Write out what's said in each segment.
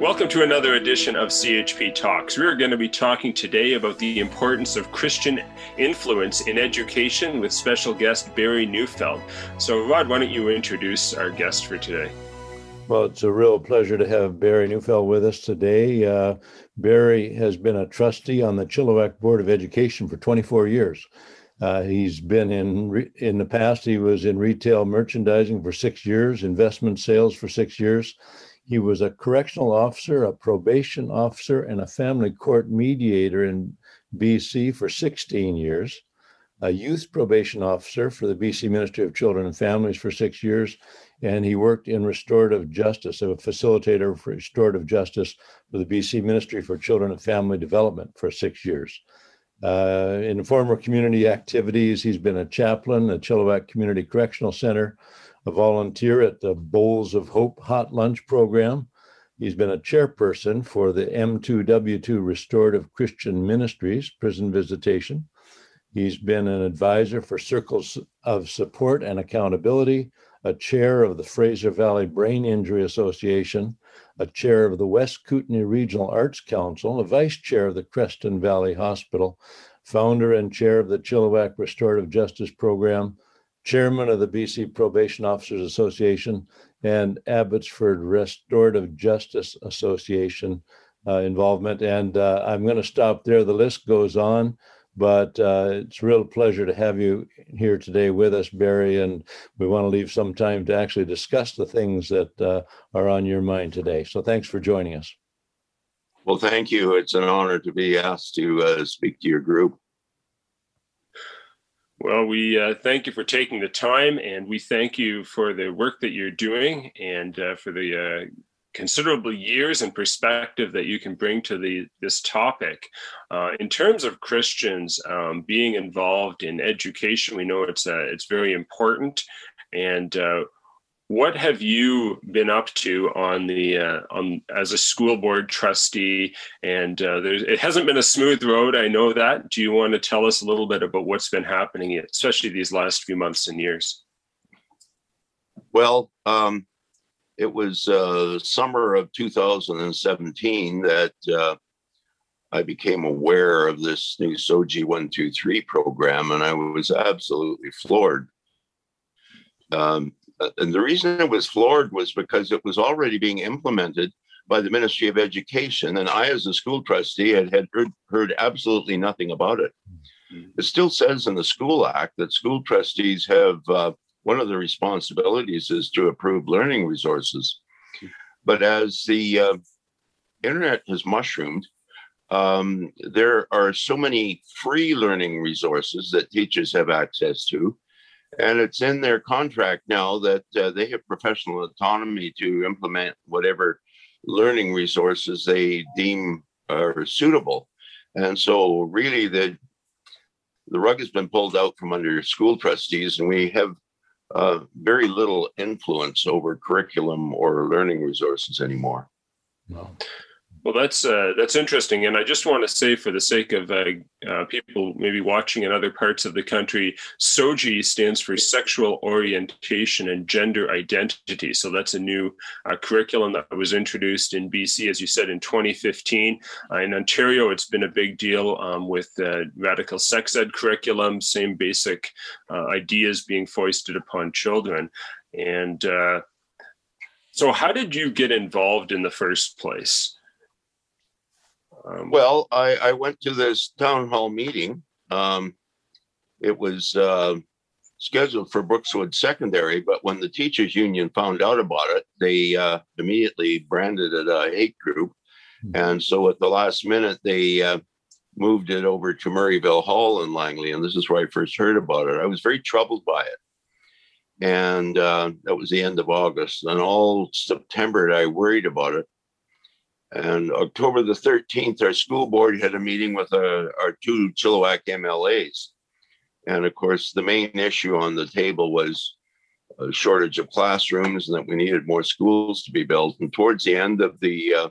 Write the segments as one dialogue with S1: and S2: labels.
S1: Welcome to another edition of CHP Talks. We're going to be talking today about the importance of Christian influence in education with special guest Barry Neufeld. So, Rod, why don't you introduce our guest for today?
S2: Well, it's a real pleasure to have Barry Neufeld with us today. Uh, Barry has been a trustee on the Chilliwack Board of Education for 24 years. Uh, he's been in re- in the past. He was in retail merchandising for six years, investment sales for six years. He was a correctional officer, a probation officer, and a family court mediator in BC for 16 years, a youth probation officer for the BC Ministry of Children and Families for six years, and he worked in restorative justice, a facilitator for restorative justice for the BC Ministry for Children and Family Development for six years. Uh, in former community activities, he's been a chaplain at Chilliwack Community Correctional Center, a volunteer at the Bowls of Hope Hot Lunch Program. He's been a chairperson for the M2W2 Restorative Christian Ministries prison visitation. He's been an advisor for Circles of Support and Accountability, a chair of the Fraser Valley Brain Injury Association, a chair of the West Kootenay Regional Arts Council, a vice chair of the Creston Valley Hospital, founder and chair of the Chilliwack Restorative Justice Program, chairman of the BC Probation Officers Association and Abbotsford Restorative Justice Association uh, involvement. And uh, I'm going to stop there. The list goes on, but uh, it's a real pleasure to have you here today with us, Barry. And we want to leave some time to actually discuss the things that uh, are on your mind today. So thanks for joining us.
S3: Well, thank you. It's an honor to be asked to uh, speak to your group.
S1: Well, we uh, thank you for taking the time, and we thank you for the work that you're doing and uh, for the uh, considerable years and perspective that you can bring to the this topic. Uh, in terms of Christians um, being involved in education, we know it's uh, it's very important, and uh, what have you been up to on the uh, on as a school board trustee? And uh, it hasn't been a smooth road i know that. Do you want to tell us a little bit about what's been happening especially these last few months and years?
S3: Well um, it was uh, summer of 2017 that uh, i became aware of this new SOGI 123 program and i was absolutely floored. Um, and the reason it was floored was because it was already being implemented by the Ministry of Education, and I, as a school trustee, had, had heard, heard absolutely nothing about it. Mm-hmm. It still says in the School Act that school trustees have uh, one of the responsibilities is to approve learning resources. But as the uh, internet has mushroomed, um, there are so many free learning resources that teachers have access to and it's in their contract now that uh, they have professional autonomy to implement whatever learning resources they deem are suitable. And so, really, the the rug has been pulled out from under school trustees, and we have uh, very little influence over curriculum or learning resources anymore.
S1: Well, well, that's uh, that's interesting, and I just want to say, for the sake of uh, uh, people maybe watching in other parts of the country, SOGI stands for Sexual Orientation and Gender Identity. So that's a new uh, curriculum that was introduced in BC, as you said, in 2015. Uh, in Ontario, it's been a big deal um, with radical sex ed curriculum, same basic uh, ideas being foisted upon children, and. so, how did you get involved in the first place?
S3: Um, well, I, I, went to this town hall meeting. Um, it was uh, scheduled for Brookswood Secondary, but when the teachers union found out about it, they uh, immediately branded it a hate group. Mm-hmm. And so at the last minute, they uh, moved it over to Murrayville Hall in Langley. And this is where I first heard about it. I was very troubled by it. And uh, that was the end of August. And all September, I worried about it. And October the 13th, our school board had a meeting with uh, our two Chilliwack MLAs. And of course, the main issue on the table was a shortage of classrooms and that we needed more schools to be built. And towards the end of the uh,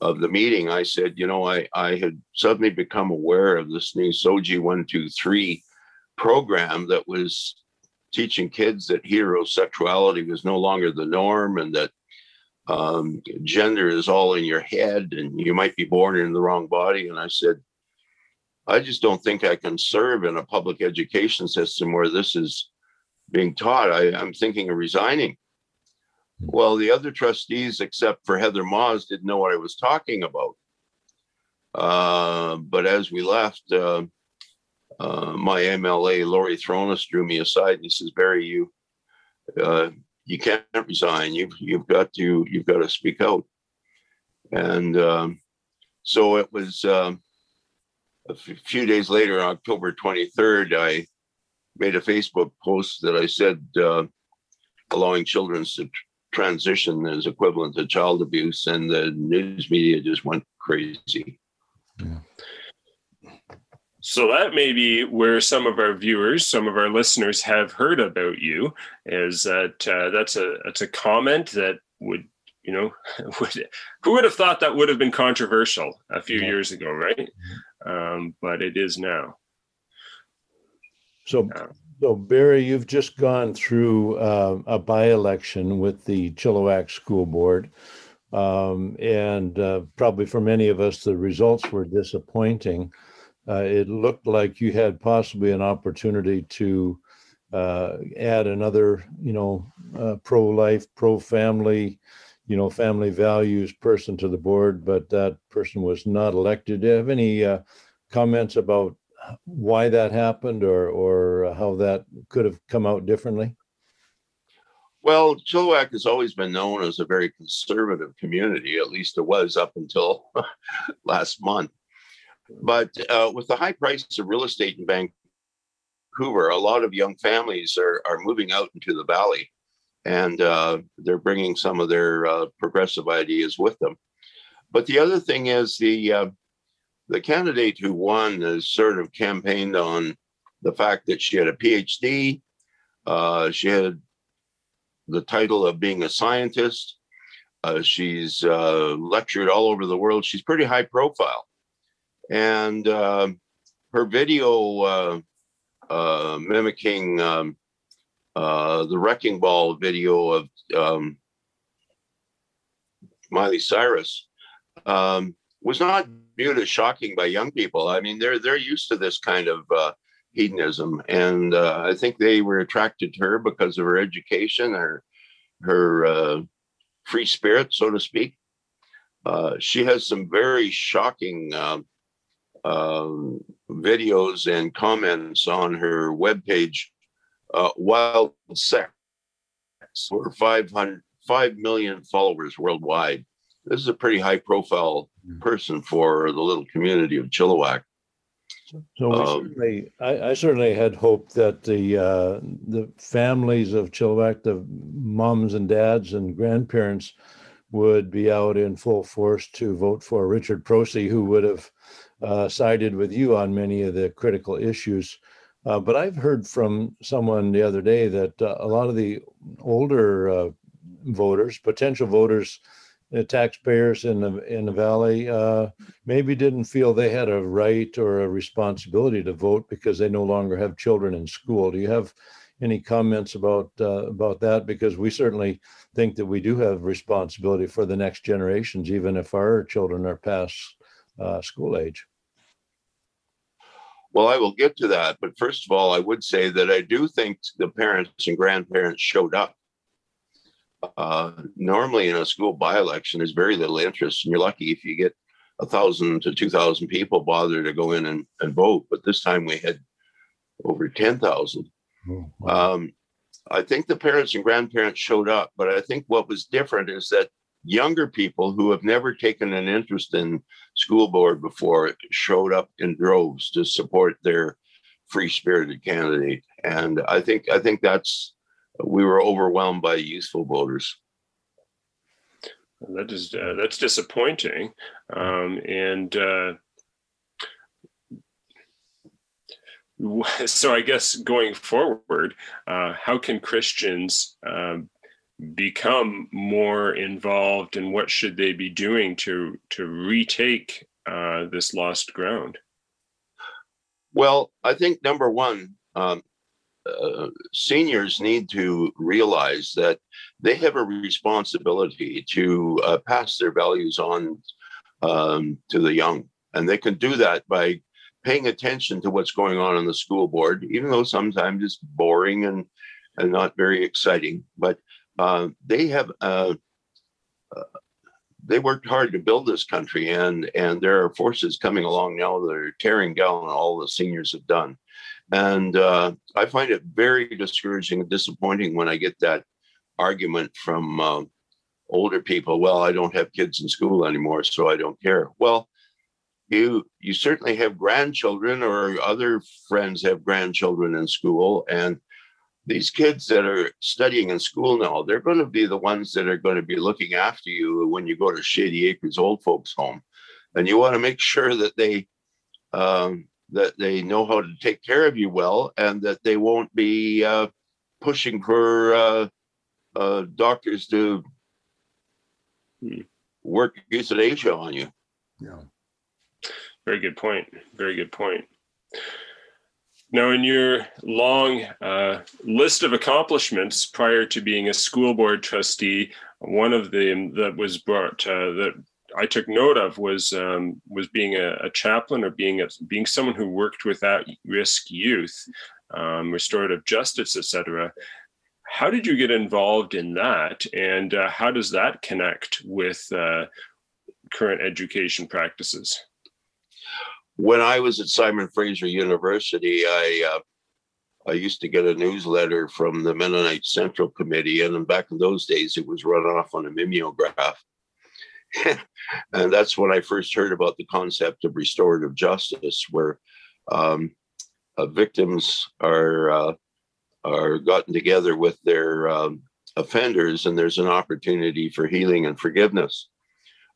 S3: of the meeting, I said, you know, I, I had suddenly become aware of this new SOGI 123 program that was teaching kids that heterosexuality was no longer the norm and that um, gender is all in your head and you might be born in the wrong body. And I said, I just don't think I can serve in a public education system where this is being taught. I, am thinking of resigning. Well, the other trustees, except for Heather Maahs, didn't know what I was talking about. Uh, but as we left, uh, uh, my MLA, Laurie Throness, drew me aside and he says, Barry, you uh, you can't resign. You've you've got to you've got to speak out. And um, so it was um, a few days later, October 23rd, I made a Facebook post that I said uh, allowing children to transition is equivalent to child abuse, and the news media just went crazy. Yeah.
S1: So that may be where some of our viewers, some of our listeners have heard about you. Is that uh, that's a that's a comment that would you know would, who would have thought that would have been controversial a few yeah. years ago, right? Mm-hmm. Um, but it is now.
S2: So, uh, so Barry, you've just gone through uh, a by-election with the Chilliwack School Board, um, and uh, probably for many of us, the results were disappointing uh, it looked like you had possibly an opportunity to uh, add another, you know, uh, pro-life, pro-family, you know, family values person to the board, but that person was not elected. Do you have any uh, comments about why that happened or or how that could have come out differently?
S3: Well, Chilliwack has always been known as a very conservative community. At least it was up until last month. But uh, with the high price of real estate in Vancouver, a lot of young families are, are moving out into the valley and uh, they're bringing some of their uh, progressive ideas with them. But the other thing is the uh, the candidate who won has sort of campaigned on the fact that she had a PhD, uh, she had the title of being a scientist. Uh, she's uh, lectured all over the world. She's pretty high profile and uh, her video uh, uh, mimicking um, uh, the wrecking ball video of um, Miley Cyrus um, was not viewed as shocking by young people. I mean, they're they're used to this kind of uh, hedonism, and uh, I think they were attracted to her because of her education, her her free spirit, so to speak. she has some very shocking um, um, videos and comments on her webpage, uh, Wild Sex, over 500, 5 million followers worldwide. This is a pretty high profile hmm. person for the little community of Chilliwack.
S2: So um, certainly, I, I, certainly had hoped that the uh, the families of Chilliwack, the moms and dads and grandparents, would be out in full force to vote for Richard Procee, who would have uh, sided with you on many of the critical issues. Uh, but I've heard from someone the other day that uh, a lot of the older uh, voters, potential voters, uh, taxpayers in the in the valley, uh, maybe didn't feel they had a right or a responsibility to vote because they no longer have children in school. Do you have any comments about about that? Because we certainly think that we do have responsibility for the next generations, even if our children are past school age.
S3: Well, I will get to that. But first of all, I would say that I do think the parents and grandparents showed up. Uh, normally, in a school by election, there's very little interest, and you're lucky if you get a thousand to two thousand people bother to go in and, and vote. But this time we had over 10,000. Oh, wow. um, I think the parents and grandparents showed up, but I think what was different is that younger people who have never taken an interest in school board before showed up in droves to support their free spirited candidate. And i think i think that's we were overwhelmed by youthful voters.
S1: That is uh, that's disappointing. Um, and uh, so i guess going forward uh, how can christians um, become more involved and what should they be doing to to retake uh, this lost ground
S3: well i think number one um, uh, seniors need to realize that they have a responsibility to uh, pass their values on um, to the young. And they can do that by paying attention to what's going on in the school board, even though sometimes it's boring and, and not very exciting. But uh, they have uh, uh, they worked hard to build this country, and and there are forces coming along now that are tearing down all the seniors have done. And uh, I find it very discouraging and disappointing when I get that argument from uh, older people. Well, I don't have kids in school anymore, so I don't care. Well, you you certainly have grandchildren, or other friends have grandchildren in school, and these kids that are studying in school now, they're going to be the ones that are going to be looking after you when you go to Shady Acres Old Folks Home, and you want to make sure that they um, that they know how to take care of you well, and that they won't be uh, pushing for uh, uh, doctors to work euthanasia on you.
S2: Yeah.
S1: Very good point. Very good point. Now, in your long uh, list of accomplishments prior to being a school board trustee, one of them that was brought uh, that I took note of was um, was being a, a, chaplain or being a, being someone who worked with at-risk youth, um, restorative justice, etc. How did you get involved in that, and uh, how does that connect with uh, current education practices?
S3: When I was at Simon Fraser University, I uh, I used to get a newsletter from the Mennonite Central Committee, and back in those days, it was run off on a mimeograph. and that's when I first heard about the concept of restorative justice, where um, uh, victims are uh, are gotten together with their um, offenders, and there's an opportunity for healing and forgiveness.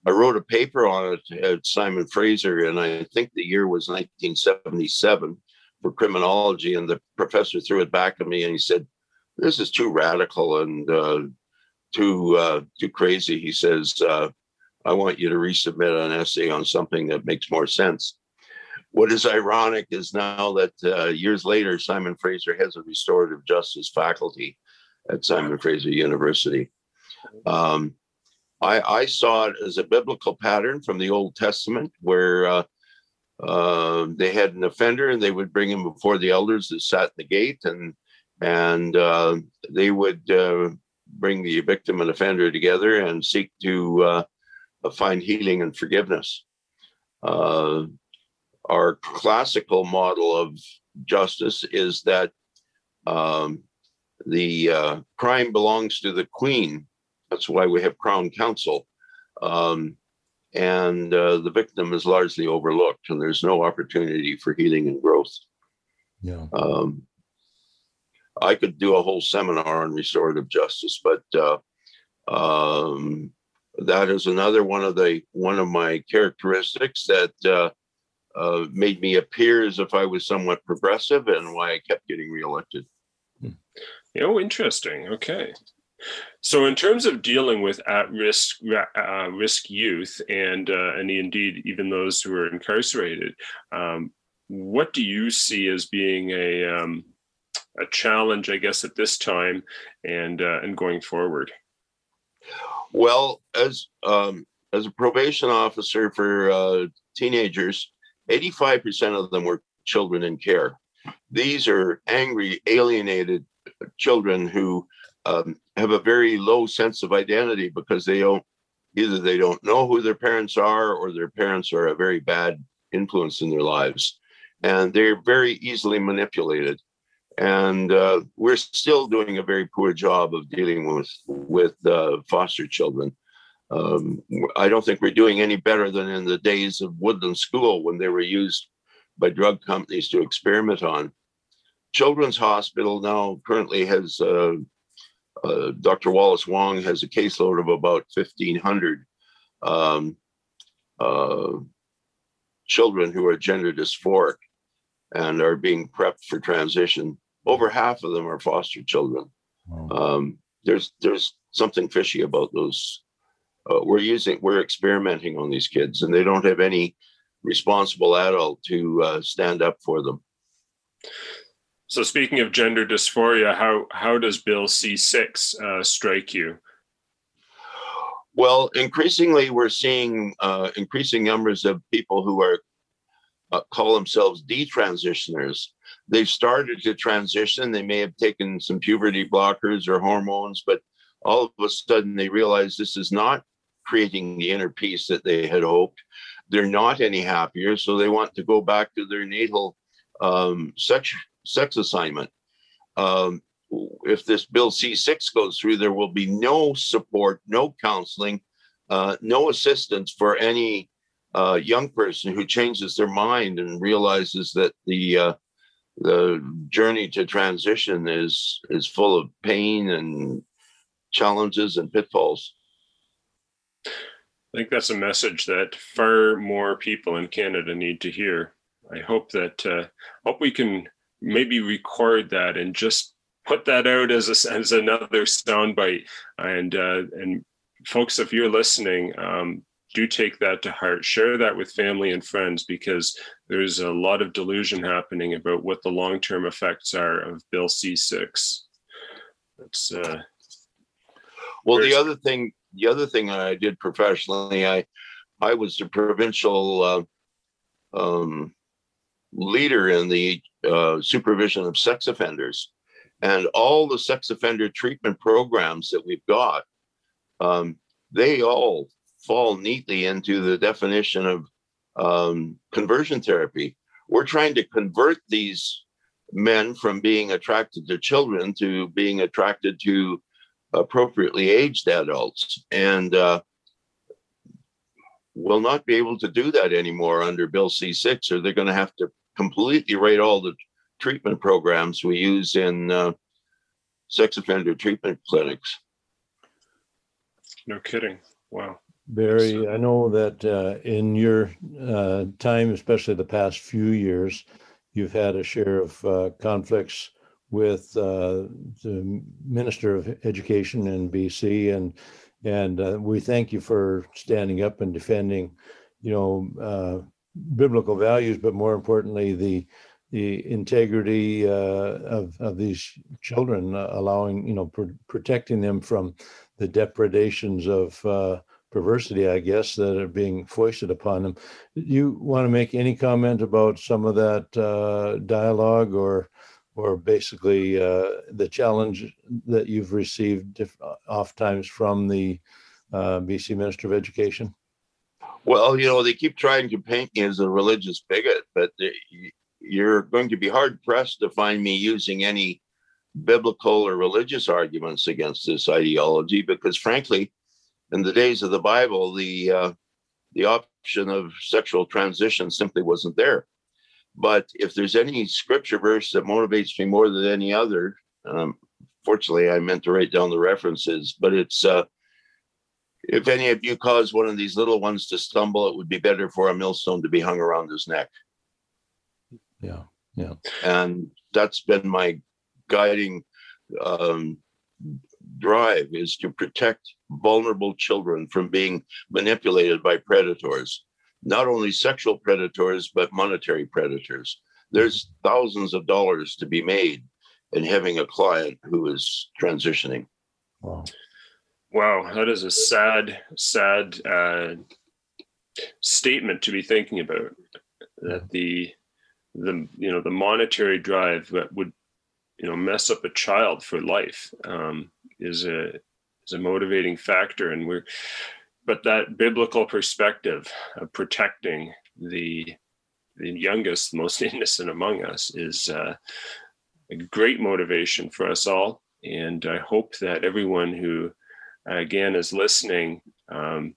S3: I wrote a paper on it at Simon Fraser, and I think the year was 1977 for criminology. And the professor threw it back at me and he said, "This is too radical and uh, too uh, too crazy." He says, uh, "I want you to resubmit an essay on something that makes more sense." What is ironic is now that uh, years later, Simon Fraser has a restorative justice faculty at Simon Fraser University. Um, I, I, saw it as a biblical pattern from the Old Testament where uh, uh, they had an offender and they would bring him before the elders that sat in the gate and and uh, they would uh, bring the victim and offender together and seek to uh, find healing and forgiveness. Uh, our classical model of justice is that um, the crime belongs to the queen. That's why we have crown counsel. Um, and uh, the victim is largely overlooked, and there's no opportunity for healing and growth.
S2: Yeah.
S3: Um, I could do a whole seminar on restorative justice, but uh, um, that is another one of the one of my characteristics that uh, uh, made me appear as if I was somewhat progressive and why I kept getting reelected.
S1: Hmm. Oh, interesting. Okay. So, in terms of dealing with at-risk uh, risk youth and uh, and indeed even those who are incarcerated, um, what do you see as being a um, a challenge, I guess, at this time and uh, and going forward?
S3: Well, as um, as a probation officer for uh, teenagers, 85% of them were children in care. These are angry, alienated children who um, have a very low sense of identity because they don't either they don't know who their parents are or their parents are a very bad influence in their lives. And they're very easily manipulated. And uh, we're still doing a very poor job of dealing with with uh, foster children. Um, I don't think we're doing any better than in the days of Woodland School when they were used by drug companies to experiment on. Children's Hospital now currently has uh, uh, Dr. Wallace Wong has a caseload of about 1,500 um, uh, children who are gender dysphoric and are being prepped for transition. Over half of them are foster children. Um, there's there's something fishy about those uh, we're using we're experimenting on these kids and they don't have any responsible adult to uh, stand up for them
S1: So, speaking of gender dysphoria, how how does Bill C six uh, strike you?
S3: Well, increasingly, we're seeing uh, increasing numbers of people who are uh, call themselves detransitioners. They've started to transition. They may have taken some puberty blockers or hormones, but all of a sudden they realize this is not creating the inner peace that they had hoped. They're not any happier, so they want to go back to their natal um, sex sex assignment. Um, if this bill C6 goes through, there will be no support, no counseling, uh, no assistance for any uh, young person who changes their mind and realizes that the uh, the journey to transition is is full of pain and challenges and pitfalls.
S1: I think that's a message that far more people in Canada need to hear. I hope that uh, hope we can maybe record that and just put that out as a, as another soundbite. And uh, and folks, if you're listening, um, do take that to heart. Share that with family and friends because there's a lot of delusion happening about what the long term effects are of Bill C six. That's uh,
S3: well. The other thing, the other thing I did professionally, I I was the provincial uh, um, leader in the uh, supervision of sex offenders. And all the sex offender treatment programs that we've got, um, they all fall neatly into the definition of um, conversion therapy. We're trying to convert these men from being attracted to children to being attracted to appropriately aged adults. And uh, will not be able to do that anymore under Bill C 6, or they're going to have to completely write all the treatment programs we use in uh, sex offender treatment clinics.
S1: No kidding. Wow.
S2: Barry, I know that uh, in your uh, time, especially the past few years, you've had a share of uh, conflicts with uh, the Minister of Education in BC, and and uh, we thank you for standing up and defending, you know, uh, biblical values, but more importantly, the the integrity uh, of of these children, uh, allowing you know pr- protecting them from the depredations of uh, perversity, I guess, that are being foisted upon them. You want to make any comment about some of that uh, dialogue, or or basically uh, the challenge that you've received oft times from the uh, BC Minister of Education?
S3: Well, you know, they keep trying to paint me as a religious bigot, but you're going to be hard pressed to find me using any biblical or religious arguments against this ideology because, frankly, in the days of the Bible, the uh, the option of sexual transition simply wasn't there. But if there's any scripture verse that motivates me more than any other, um, fortunately, I meant to write down the references, but it's uh, if any of you cause one of these little ones to stumble, it would be better for a millstone to be hung around his neck.
S2: Yeah, yeah.
S3: And that's been my guiding um, drive is to protect vulnerable children from being manipulated by predators, not only sexual predators, but monetary predators. There's thousands of dollars to be made in having a client who is transitioning.
S2: Wow.
S1: Wow, that is a sad, sad uh, statement to be thinking about. That the the you know the monetary drive that would you know mess up a child for life um, is a is a motivating factor, and we're but that biblical perspective of protecting the the youngest, most innocent among us is uh, a great motivation for us all. And I hope that everyone who again is listening um,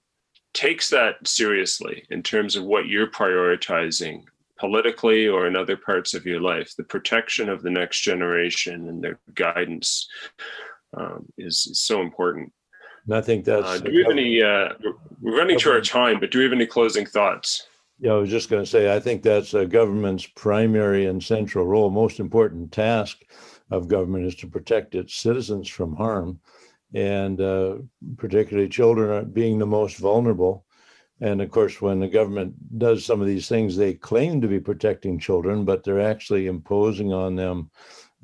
S1: takes that seriously in terms of what you're prioritizing politically or in other parts of your life. The protection of the next generation and their guidance um, is, is, so important.
S2: And i think that's
S1: uh, do we have any uh, we're running to our time but do we have any closing thoughts?
S2: Yeah i was just going to say i think that's a government's primary and central role most important task of government is to protect its citizens from harm and uh, particularly children are being the most vulnerable. and of course, when the government does some of these things, they claim to be protecting children, but they're actually imposing on them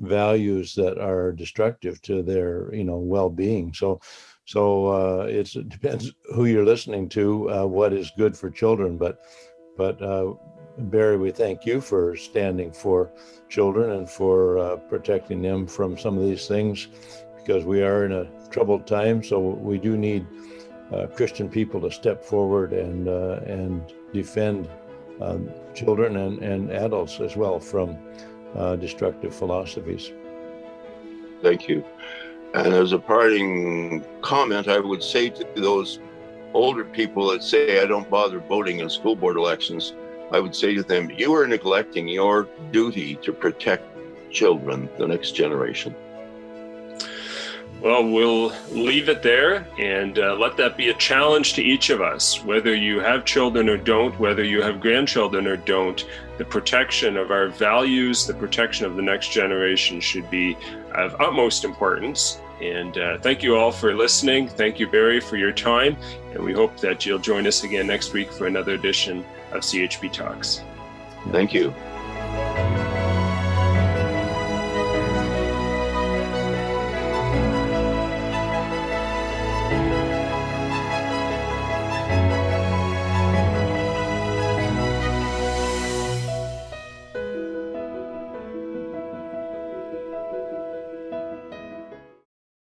S2: values that are destructive to their, you know, well-being. So, so uh, it depends who you're listening to, uh, what is good for children. But, but uh, Barry, we thank you for standing for children and for uh, protecting them from some of these things, because we are in a troubled time. So we do need uh, Christian people to step forward and uh, and defend um, children and, and adults as well from uh, destructive philosophies.
S3: Thank you. And as a parting comment, I would say to those older people that say I don't bother voting in school board elections, I would say to them, you are neglecting your duty to protect children, the next generation.
S1: Well, we'll leave it there and uh, let that be a challenge to each of us. Whether you have children or don't, whether you have grandchildren or don't, the protection of our values, the protection of the next generation should be of utmost importance. And uh, thank you all for listening. Thank you, Barry, for your time. And we hope that you'll join us again next week for another edition of CHP Talks.
S3: Thank you.